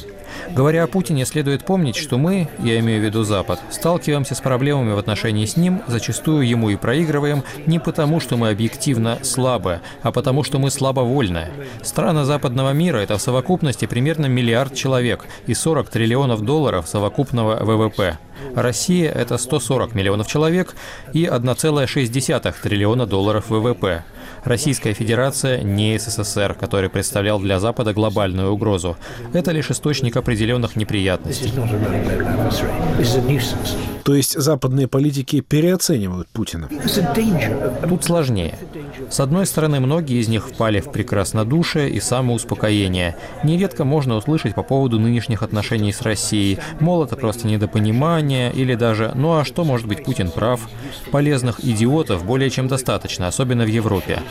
Говоря о Путине, следует помнить, что мы, я имею в виду Запад, сталкиваемся с проблемами в отношении с ним, зачастую ему и проигрываем, не потому, что мы объективно слабы, а потому, что мы слабовольны. Страны западного мира – это в совокупности примерно миллиард человек и 40 триллионов долларов совокупного ВВП. Россия – это 140 миллионов человек и 1,6 триллиона долларов ВВП. Российская Федерация не СССР, который представлял для Запада глобальную угрозу. Это лишь источник определенных неприятностей. То есть западные политики переоценивают Путина? Тут сложнее. С одной стороны, многие из них впали в прекраснодушие и самоуспокоение. Нередко можно услышать по поводу нынешних отношений с Россией, мол, это просто недопонимание, или даже «ну а что, может быть, Путин прав?» Полезных идиотов более чем достаточно, особенно в Европе.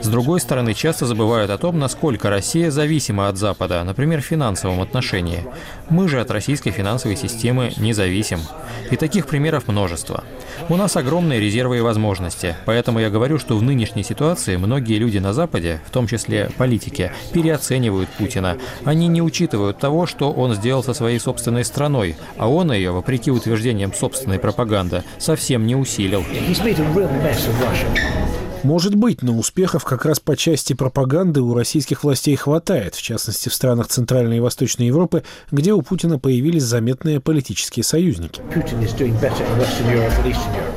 С другой стороны, часто забывают о том, насколько Россия зависима от Запада, например, в финансовом отношении. Мы же от российской финансовой системы не зависим. И таких примеров множество. У нас огромные резервы и возможности, поэтому я говорю, что в нынешней ситуации многие люди на Западе, в том числе политики, переоценивают Путина. Они не учитывают того, что он сделал со своей собственной страной, а он ее, вопреки утверждениям собственной пропаганды, совсем не усилил. Может быть, но успехов как раз по части пропаганды у российских властей хватает, в частности в странах Центральной и Восточной Европы, где у Путина появились заметные политические союзники.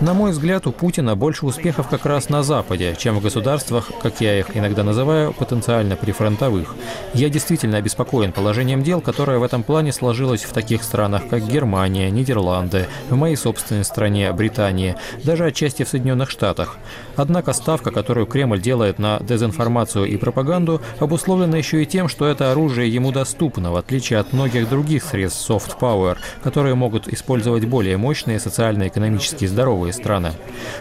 На мой взгляд, у Путина больше успехов как раз на Западе, чем в государствах, как я их иногда называю, потенциально прифронтовых. Я действительно обеспокоен положением дел, которое в этом плане сложилось в таких странах, как Германия, Нидерланды, в моей собственной стране, Британии, даже отчасти в Соединенных Штатах. Однако став ставка, которую Кремль делает на дезинформацию и пропаганду, обусловлена еще и тем, что это оружие ему доступно, в отличие от многих других средств soft power, которые могут использовать более мощные социально-экономически здоровые страны.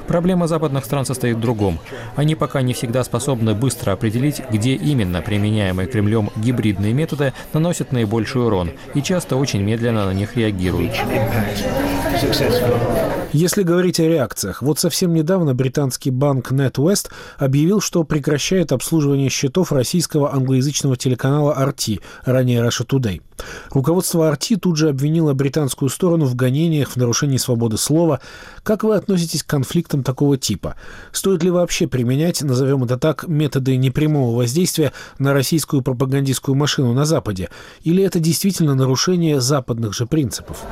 Проблема западных стран состоит в другом. Они пока не всегда способны быстро определить, где именно применяемые Кремлем гибридные методы наносят наибольший урон, и часто очень медленно на них реагируют. Если говорить о реакциях, вот совсем недавно британский банк NetWest объявил, что прекращает обслуживание счетов российского англоязычного телеканала RT, ранее Russia Today. Руководство RT тут же обвинило британскую сторону в гонениях, в нарушении свободы слова. Как вы относитесь к конфликтам такого типа? Стоит ли вообще применять, назовем это так, методы непрямого воздействия на российскую пропагандистскую машину на Западе? Или это действительно нарушение западных же принципов?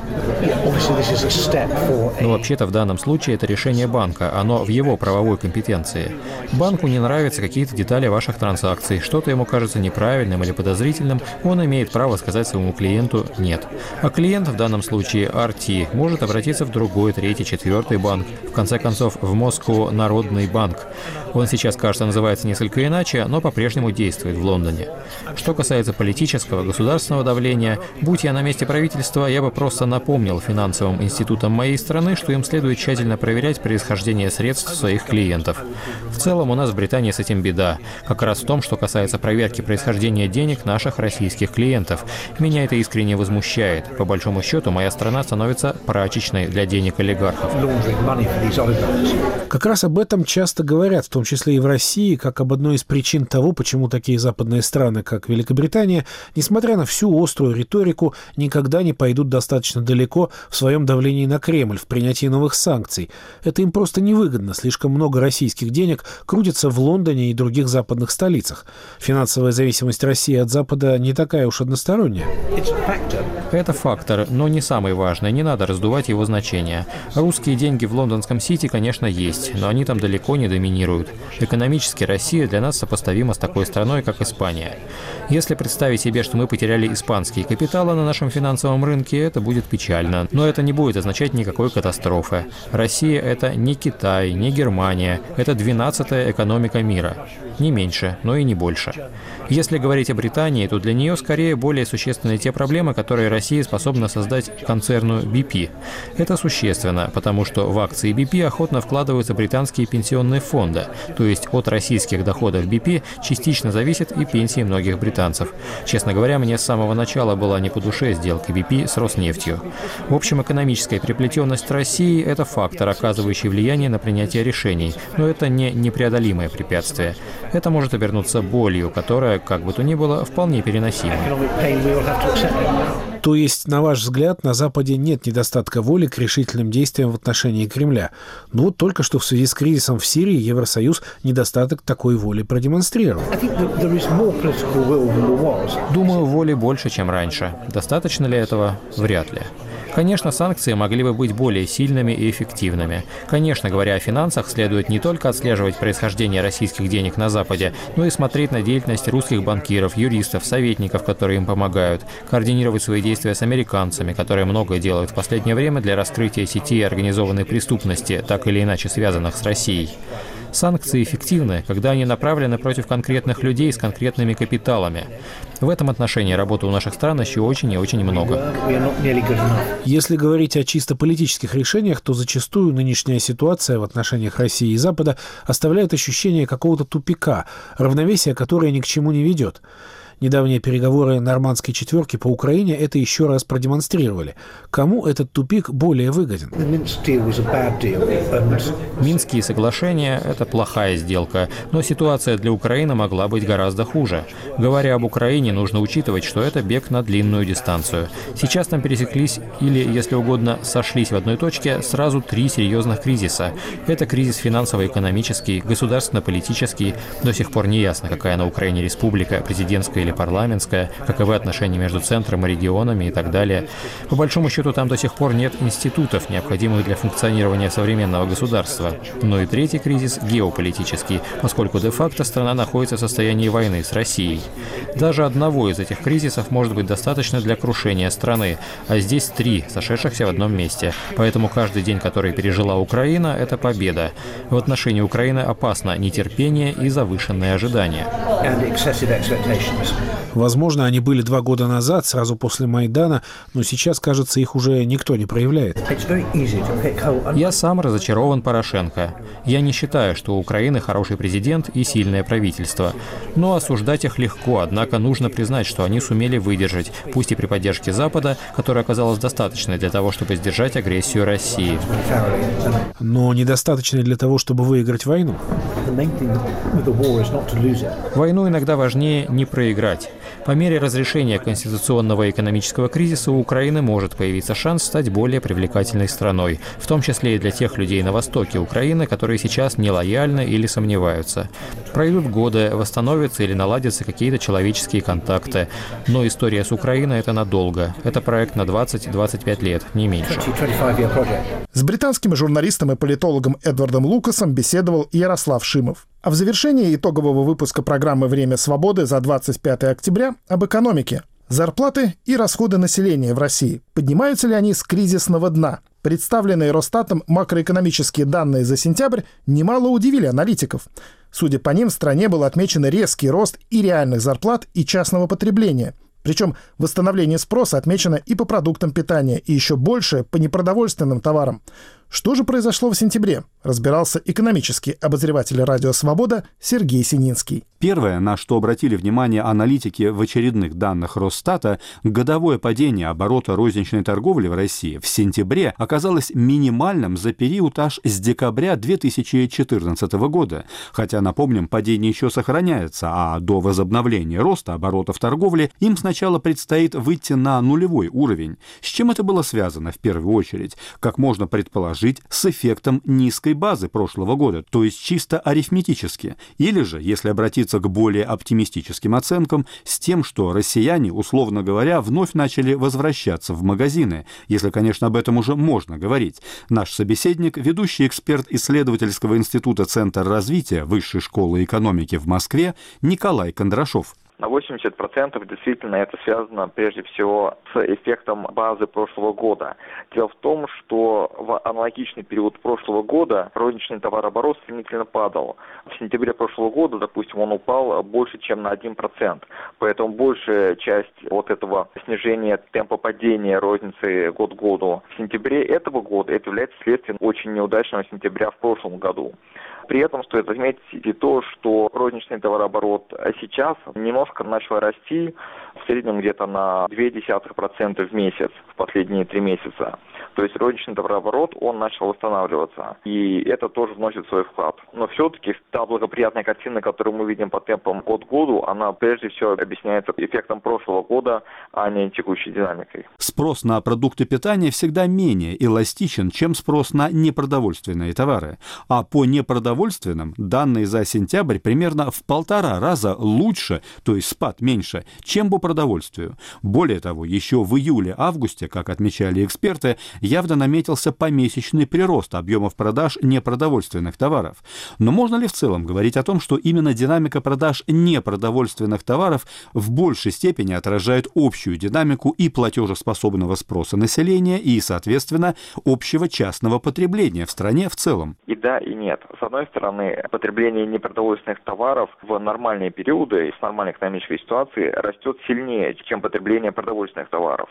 Ну, вообще-то в данном случае это решение банка, оно в его правовой компетенции. Банку не нравятся какие-то детали ваших транзакций, что-то ему кажется неправильным или подозрительным, он имеет право сказать своему клиенту «нет». А клиент в данном случае RT может обратиться в другой, третий, четвертый банк, в конце концов в Москву Народный банк. Он сейчас, кажется, называется несколько иначе, но по-прежнему действует в Лондоне. Что касается политического, государственного давления, будь я на месте правительства, я бы просто напомнил финансовым институтам моей страны, что им следует тщательно проверять происхождение средств своих клиентов. В целом у нас в Британии с этим беда. Как раз в том, что касается проверки происхождения денег наших российских клиентов. Меня это искренне возмущает. По большому счету, моя страна становится прачечной для денег олигархов. Как раз об этом часто говорят, в том числе и в России, как об одной из причин того, почему такие западные страны, как Великобритания, несмотря на всю острую риторику, никогда не пойдут достаточно далеко в своем давлении на Кремль, в принятии новых санкций. Это им просто невыгодно. Слишком много российских денег крутится в Лондоне и других западных столицах. Финансовая зависимость России от Запада не такая уж односторонняя. Это фактор, но не самый важный, не надо раздувать его значение. Русские деньги в лондонском Сити, конечно, есть, но они там далеко не доминируют. Экономически Россия для нас сопоставима с такой страной, как Испания. Если представить себе, что мы потеряли испанские капиталы на нашем финансовом рынке, это будет печально. Но это не будет означать никакой катастрофы. Россия – это не Китай, не Германия. Это 12-я экономика мира. Не меньше, но и не больше. Если говорить о Британии, то для нее скорее более существенны те проблемы, которые Россия способна создать концерну BP. Это существенно, потому что в акции BP охотно вкладываются британские пенсионные фонды, то есть от российских доходов BP частично зависят и пенсии многих британцев. Честно говоря, мне с самого начала была не по душе сделка BP с Роснефтью. В общем, экономическая переплетенность России – это фактор, оказывающий влияние на принятие решений, но это не непреодолимое препятствие. Это может обернуться болью, которая, как бы то ни было, вполне переносима. То есть, на ваш взгляд, на Западе нет недостатка воли к решительным действиям в отношении Кремля. Но вот только что в связи с кризисом в Сирии Евросоюз недостаток такой воли продемонстрировал. Думаю, воли больше, чем раньше. Достаточно ли этого? Вряд ли. Конечно, санкции могли бы быть более сильными и эффективными. Конечно, говоря о финансах, следует не только отслеживать происхождение российских денег на Западе, но и смотреть на деятельность русских банкиров, юристов, советников, которые им помогают, координировать свои действия с американцами, которые многое делают в последнее время для раскрытия сетей организованной преступности, так или иначе связанных с Россией. Санкции эффективны, когда они направлены против конкретных людей с конкретными капиталами. В этом отношении работы у наших стран еще очень и очень много. Если говорить о чисто политических решениях, то зачастую нынешняя ситуация в отношениях России и Запада оставляет ощущение какого-то тупика, равновесия, которое ни к чему не ведет. Недавние переговоры нормандской четверки по Украине это еще раз продемонстрировали. Кому этот тупик более выгоден? Минские соглашения – это плохая сделка, но ситуация для Украины могла быть гораздо хуже. Говоря об Украине, нужно учитывать, что это бег на длинную дистанцию. Сейчас там пересеклись или, если угодно, сошлись в одной точке сразу три серьезных кризиса. Это кризис финансово-экономический, государственно-политический. До сих пор не ясно, какая на Украине республика, президентская или парламентская, каковы отношения между центром и регионами и так далее. По большому счету там до сих пор нет институтов, необходимых для функционирования современного государства. Но и третий кризис – геополитический, поскольку де-факто страна находится в состоянии войны с Россией. Даже одного из этих кризисов может быть достаточно для крушения страны, а здесь три, сошедшихся в одном месте. Поэтому каждый день, который пережила Украина, это победа. В отношении Украины опасно нетерпение и завышенные ожидания. Возможно, они были два года назад, сразу после Майдана, но сейчас, кажется, их уже никто не проявляет. Я сам разочарован Порошенко. Я не считаю, что у Украины хороший президент и сильное правительство. Но осуждать их легко, однако нужно признать, что они сумели выдержать, пусть и при поддержке Запада, которая оказалась достаточной для того, чтобы сдержать агрессию России. Но недостаточной для того, чтобы выиграть войну. Войну иногда важнее не проиграть. По мере разрешения конституционного и экономического кризиса у Украины может появиться шанс стать более привлекательной страной, в том числе и для тех людей на востоке Украины, которые сейчас нелояльны или сомневаются. Пройдут годы, восстановятся или наладятся какие-то человеческие контакты. Но история с Украиной — это надолго. Это проект на 20-25 лет, не меньше. С британским журналистом и политологом Эдвардом Лукасом беседовал Ярослав Шимов. А в завершении итогового выпуска программы «Время свободы» за 25 октября об экономике. Зарплаты и расходы населения в России. Поднимаются ли они с кризисного дна? Представленные Росстатом макроэкономические данные за сентябрь немало удивили аналитиков. Судя по ним, в стране был отмечен резкий рост и реальных зарплат, и частного потребления. Причем восстановление спроса отмечено и по продуктам питания, и еще больше по непродовольственным товарам. Что же произошло в сентябре? Разбирался экономический обозреватель «Радио Свобода» Сергей Сининский. Первое, на что обратили внимание аналитики в очередных данных Росстата, годовое падение оборота розничной торговли в России в сентябре оказалось минимальным за период аж с декабря 2014 года. Хотя, напомним, падение еще сохраняется, а до возобновления роста оборотов торговли им сначала предстоит выйти на нулевой уровень. С чем это было связано в первую очередь? Как можно предположить, жить с эффектом низкой базы прошлого года, то есть чисто арифметически, или же, если обратиться к более оптимистическим оценкам, с тем, что россияне, условно говоря, вновь начали возвращаться в магазины, если, конечно, об этом уже можно говорить. Наш собеседник, ведущий эксперт исследовательского института Центр развития Высшей школы экономики в Москве Николай Кондрашов. На 80% действительно это связано прежде всего с эффектом базы прошлого года. Дело в том, что в аналогичный период прошлого года розничный товарооборот стремительно падал. В сентябре прошлого года, допустим, он упал больше, чем на 1%. Поэтому большая часть вот этого снижения темпа падения розницы год к году в сентябре этого года это является следствием очень неудачного сентября в прошлом году. При этом стоит отметить и то, что розничный товарооборот сейчас немножко начал расти, в среднем где-то на 0,2% в месяц в последние три месяца. То есть розничный товарооборот, он начал восстанавливаться. И это тоже вносит свой вклад. Но все-таки та благоприятная картина, которую мы видим по темпам год к году, она прежде всего объясняется эффектом прошлого года, а не текущей динамикой. Спрос на продукты питания всегда менее эластичен, чем спрос на непродовольственные товары. А по непродовольственным данные за сентябрь примерно в полтора раза лучше, то есть спад меньше, чем по продовольствию. Более того, еще в июле-августе, как отмечали эксперты, явно наметился помесячный прирост объемов продаж непродовольственных товаров. Но можно ли в целом говорить о том, что именно динамика продаж непродовольственных товаров в большей степени отражает общую динамику и платежеспособного спроса населения и, соответственно, общего частного потребления в стране в целом? И да, и нет. С одной стороны, потребление непродовольственных товаров в нормальные периоды с нормальной экономической ситуации растет сильнее, чем потребление продовольственных товаров.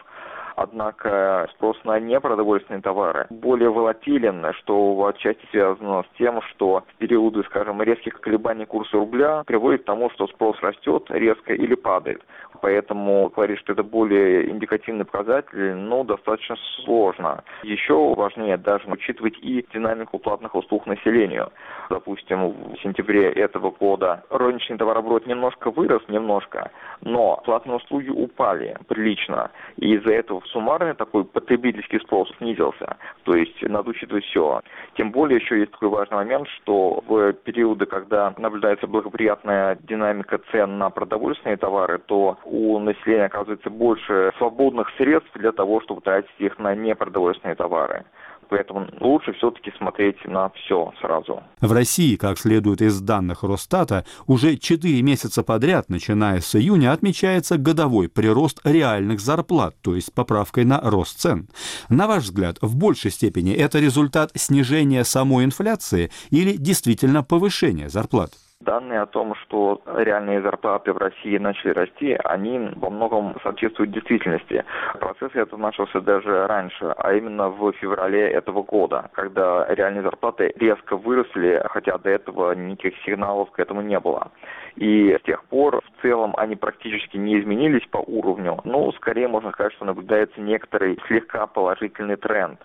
Однако спрос на непродовольственные товары более волатилен, что отчасти связано с тем, что в периоды, скажем, резких колебаний курса рубля приводит к тому, что спрос растет резко или падает. Поэтому говорить, что это более индикативный показатель, ну, достаточно сложно. Еще важнее даже учитывать и динамику платных услуг населению. Допустим, в сентябре этого года розничный товарооборот немножко вырос, немножко, но платные услуги упали прилично. И из-за этого суммарный такой потребительский спрос снизился. То есть надо учитывать все. Тем более еще есть такой важный момент, что в периоды, когда наблюдается благоприятная динамика цен на продовольственные товары, то у населения оказывается больше свободных средств для того, чтобы тратить их на непродовольственные товары. Поэтому лучше все-таки смотреть на все сразу. В России, как следует из данных Росстата, уже 4 месяца подряд, начиная с июня, отмечается годовой прирост реальных зарплат, то есть поправкой на рост цен. На ваш взгляд, в большей степени это результат снижения самой инфляции или действительно повышения зарплат? Данные о том, что реальные зарплаты в России начали расти, они во многом соответствуют действительности. Процесс этот начался даже раньше, а именно в феврале этого года, когда реальные зарплаты резко выросли, хотя до этого никаких сигналов к этому не было. И с тех пор в целом они практически не изменились по уровню, но скорее можно сказать, что наблюдается некоторый слегка положительный тренд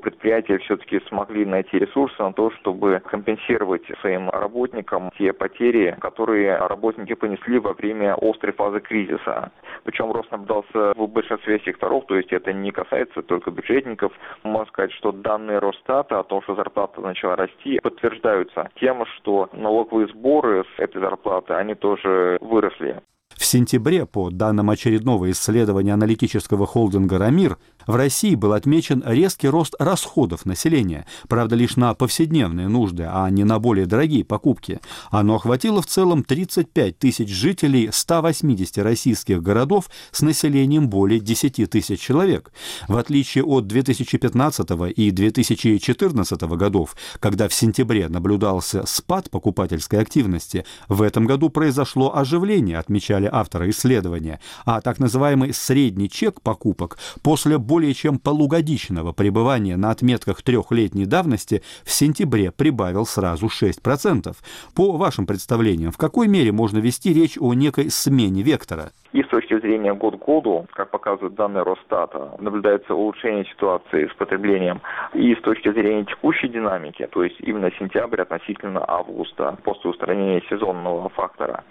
предприятия все-таки смогли найти ресурсы на то, чтобы компенсировать своим работникам те потери, которые работники понесли во время острой фазы кризиса. Причем рост наблюдался в большинстве секторов, то есть это не касается только бюджетников. Можно сказать, что данные Росстата о том, что зарплата начала расти, подтверждаются тем, что налоговые сборы с этой зарплаты, они тоже выросли. В сентябре, по данным очередного исследования аналитического холдинга «Рамир», в России был отмечен резкий рост расходов населения, правда лишь на повседневные нужды, а не на более дорогие покупки. Оно охватило в целом 35 тысяч жителей 180 российских городов с населением более 10 тысяч человек. В отличие от 2015 и 2014 годов, когда в сентябре наблюдался спад покупательской активности, в этом году произошло оживление, отмечали авторы исследования, а так называемый средний чек покупок после более чем полугодичного пребывания на отметках трехлетней давности в сентябре прибавил сразу 6%. По вашим представлениям, в какой мере можно вести речь о некой смене вектора? И с точки зрения год к году, как показывают данные Росстата, наблюдается улучшение ситуации с потреблением. И с точки зрения текущей динамики, то есть именно сентябрь относительно августа, после устранения сезонного фактора,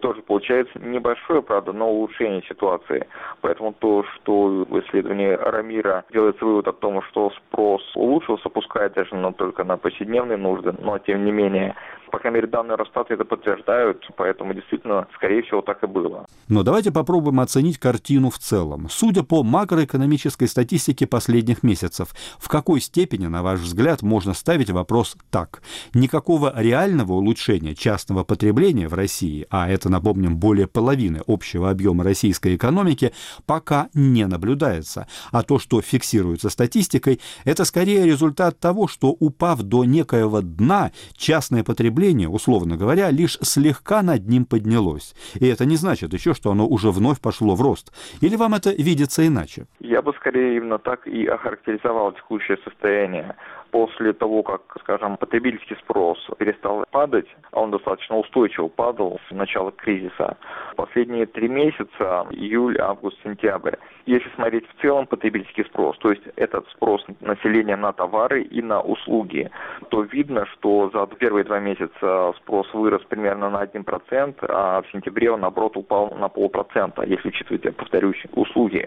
тоже получается небольшое, правда, но улучшение ситуации. Поэтому то, что в исследовании Рамира делается вывод о том, что спрос улучшился, пускай даже но только на повседневные нужды, но тем не менее по крайней мере, данные Росстата это подтверждают, поэтому действительно, скорее всего, так и было. Но давайте попробуем оценить картину в целом. Судя по макроэкономической статистике последних месяцев, в какой степени, на ваш взгляд, можно ставить вопрос так? Никакого реального улучшения частного потребления в России, а это, напомним, более половины общего объема российской экономики, пока не наблюдается. А то, что фиксируется статистикой, это скорее результат того, что, упав до некоего дна, частное потребление потребление, условно говоря, лишь слегка над ним поднялось. И это не значит еще, что оно уже вновь пошло в рост. Или вам это видится иначе? Я бы скорее именно так и охарактеризовал текущее состояние после того, как, скажем, потребительский спрос перестал падать, а он достаточно устойчиво падал с начала кризиса, последние три месяца, июль, август, сентябрь, если смотреть в целом потребительский спрос, то есть этот спрос населения на товары и на услуги, то видно, что за первые два месяца спрос вырос примерно на 1%, а в сентябре он, наоборот, упал на полпроцента, если учитывать, я повторюсь, услуги.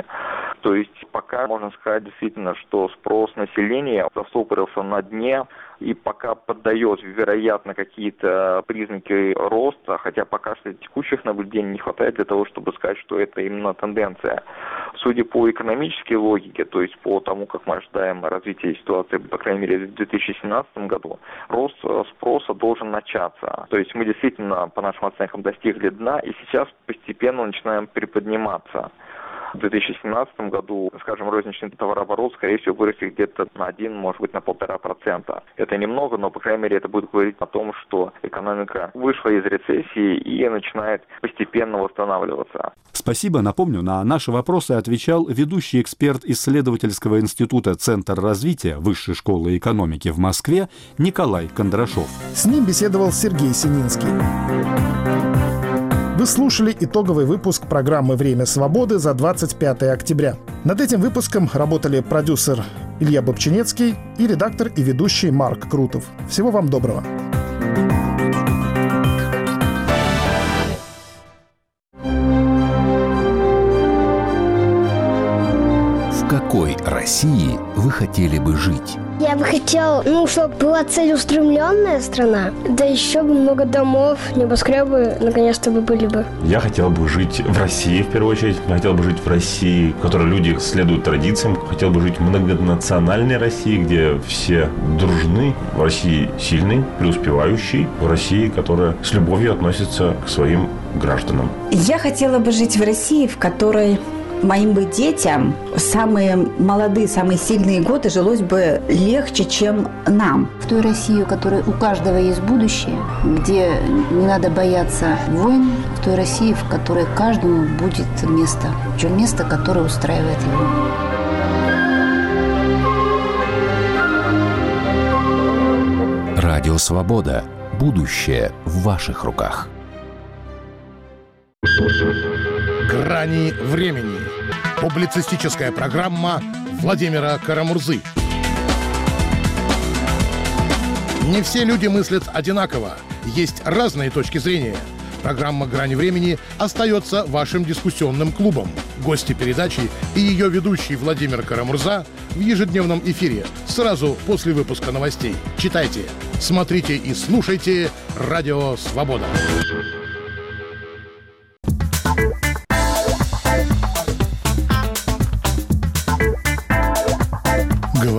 То есть пока можно сказать действительно, что спрос населения застопорился на дне, и пока поддает, вероятно, какие-то признаки роста, хотя пока что текущих наблюдений не хватает для того, чтобы сказать, что это именно тенденция. Судя по экономической логике, то есть по тому, как мы ожидаем развития ситуации, по крайней мере, в 2017 году, рост спроса должен начаться. То есть мы действительно, по нашим оценкам, достигли дна, и сейчас постепенно начинаем приподниматься в 2017 году, скажем, розничный товарооборот, скорее всего, вырастет где-то на 1, может быть, на полтора процента. Это немного, но, по крайней мере, это будет говорить о том, что экономика вышла из рецессии и начинает постепенно восстанавливаться. Спасибо. Напомню, на наши вопросы отвечал ведущий эксперт исследовательского института Центр развития Высшей школы экономики в Москве Николай Кондрашов. С ним беседовал Сергей Сининский. Вы слушали итоговый выпуск программы «Время свободы» за 25 октября. Над этим выпуском работали продюсер Илья Бобчинецкий и редактор и ведущий Марк Крутов. Всего вам доброго. Какой России вы хотели бы жить? Я бы хотел, ну, чтобы была целеустремленная страна, да еще бы много домов, небоскребы наконец-то бы были бы. Я хотел бы жить в России, в первую очередь. Я хотел бы жить в России, в которой люди следуют традициям. Хотел бы жить в многонациональной России, где все дружны. В России сильный, преуспевающий. В России, которая с любовью относится к своим гражданам. Я хотела бы жить в России, в которой моим бы детям самые молодые, самые сильные годы жилось бы легче, чем нам. В той России, у которой у каждого есть будущее, где не надо бояться войн, в той России, в которой каждому будет место, причем место, которое устраивает его. Радио «Свобода». Будущее в ваших руках. «Грани времени». Публицистическая программа Владимира Карамурзы. Не все люди мыслят одинаково. Есть разные точки зрения. Программа «Грани времени» остается вашим дискуссионным клубом. Гости передачи и ее ведущий Владимир Карамурза в ежедневном эфире сразу после выпуска новостей. Читайте, смотрите и слушайте «Радио Свобода».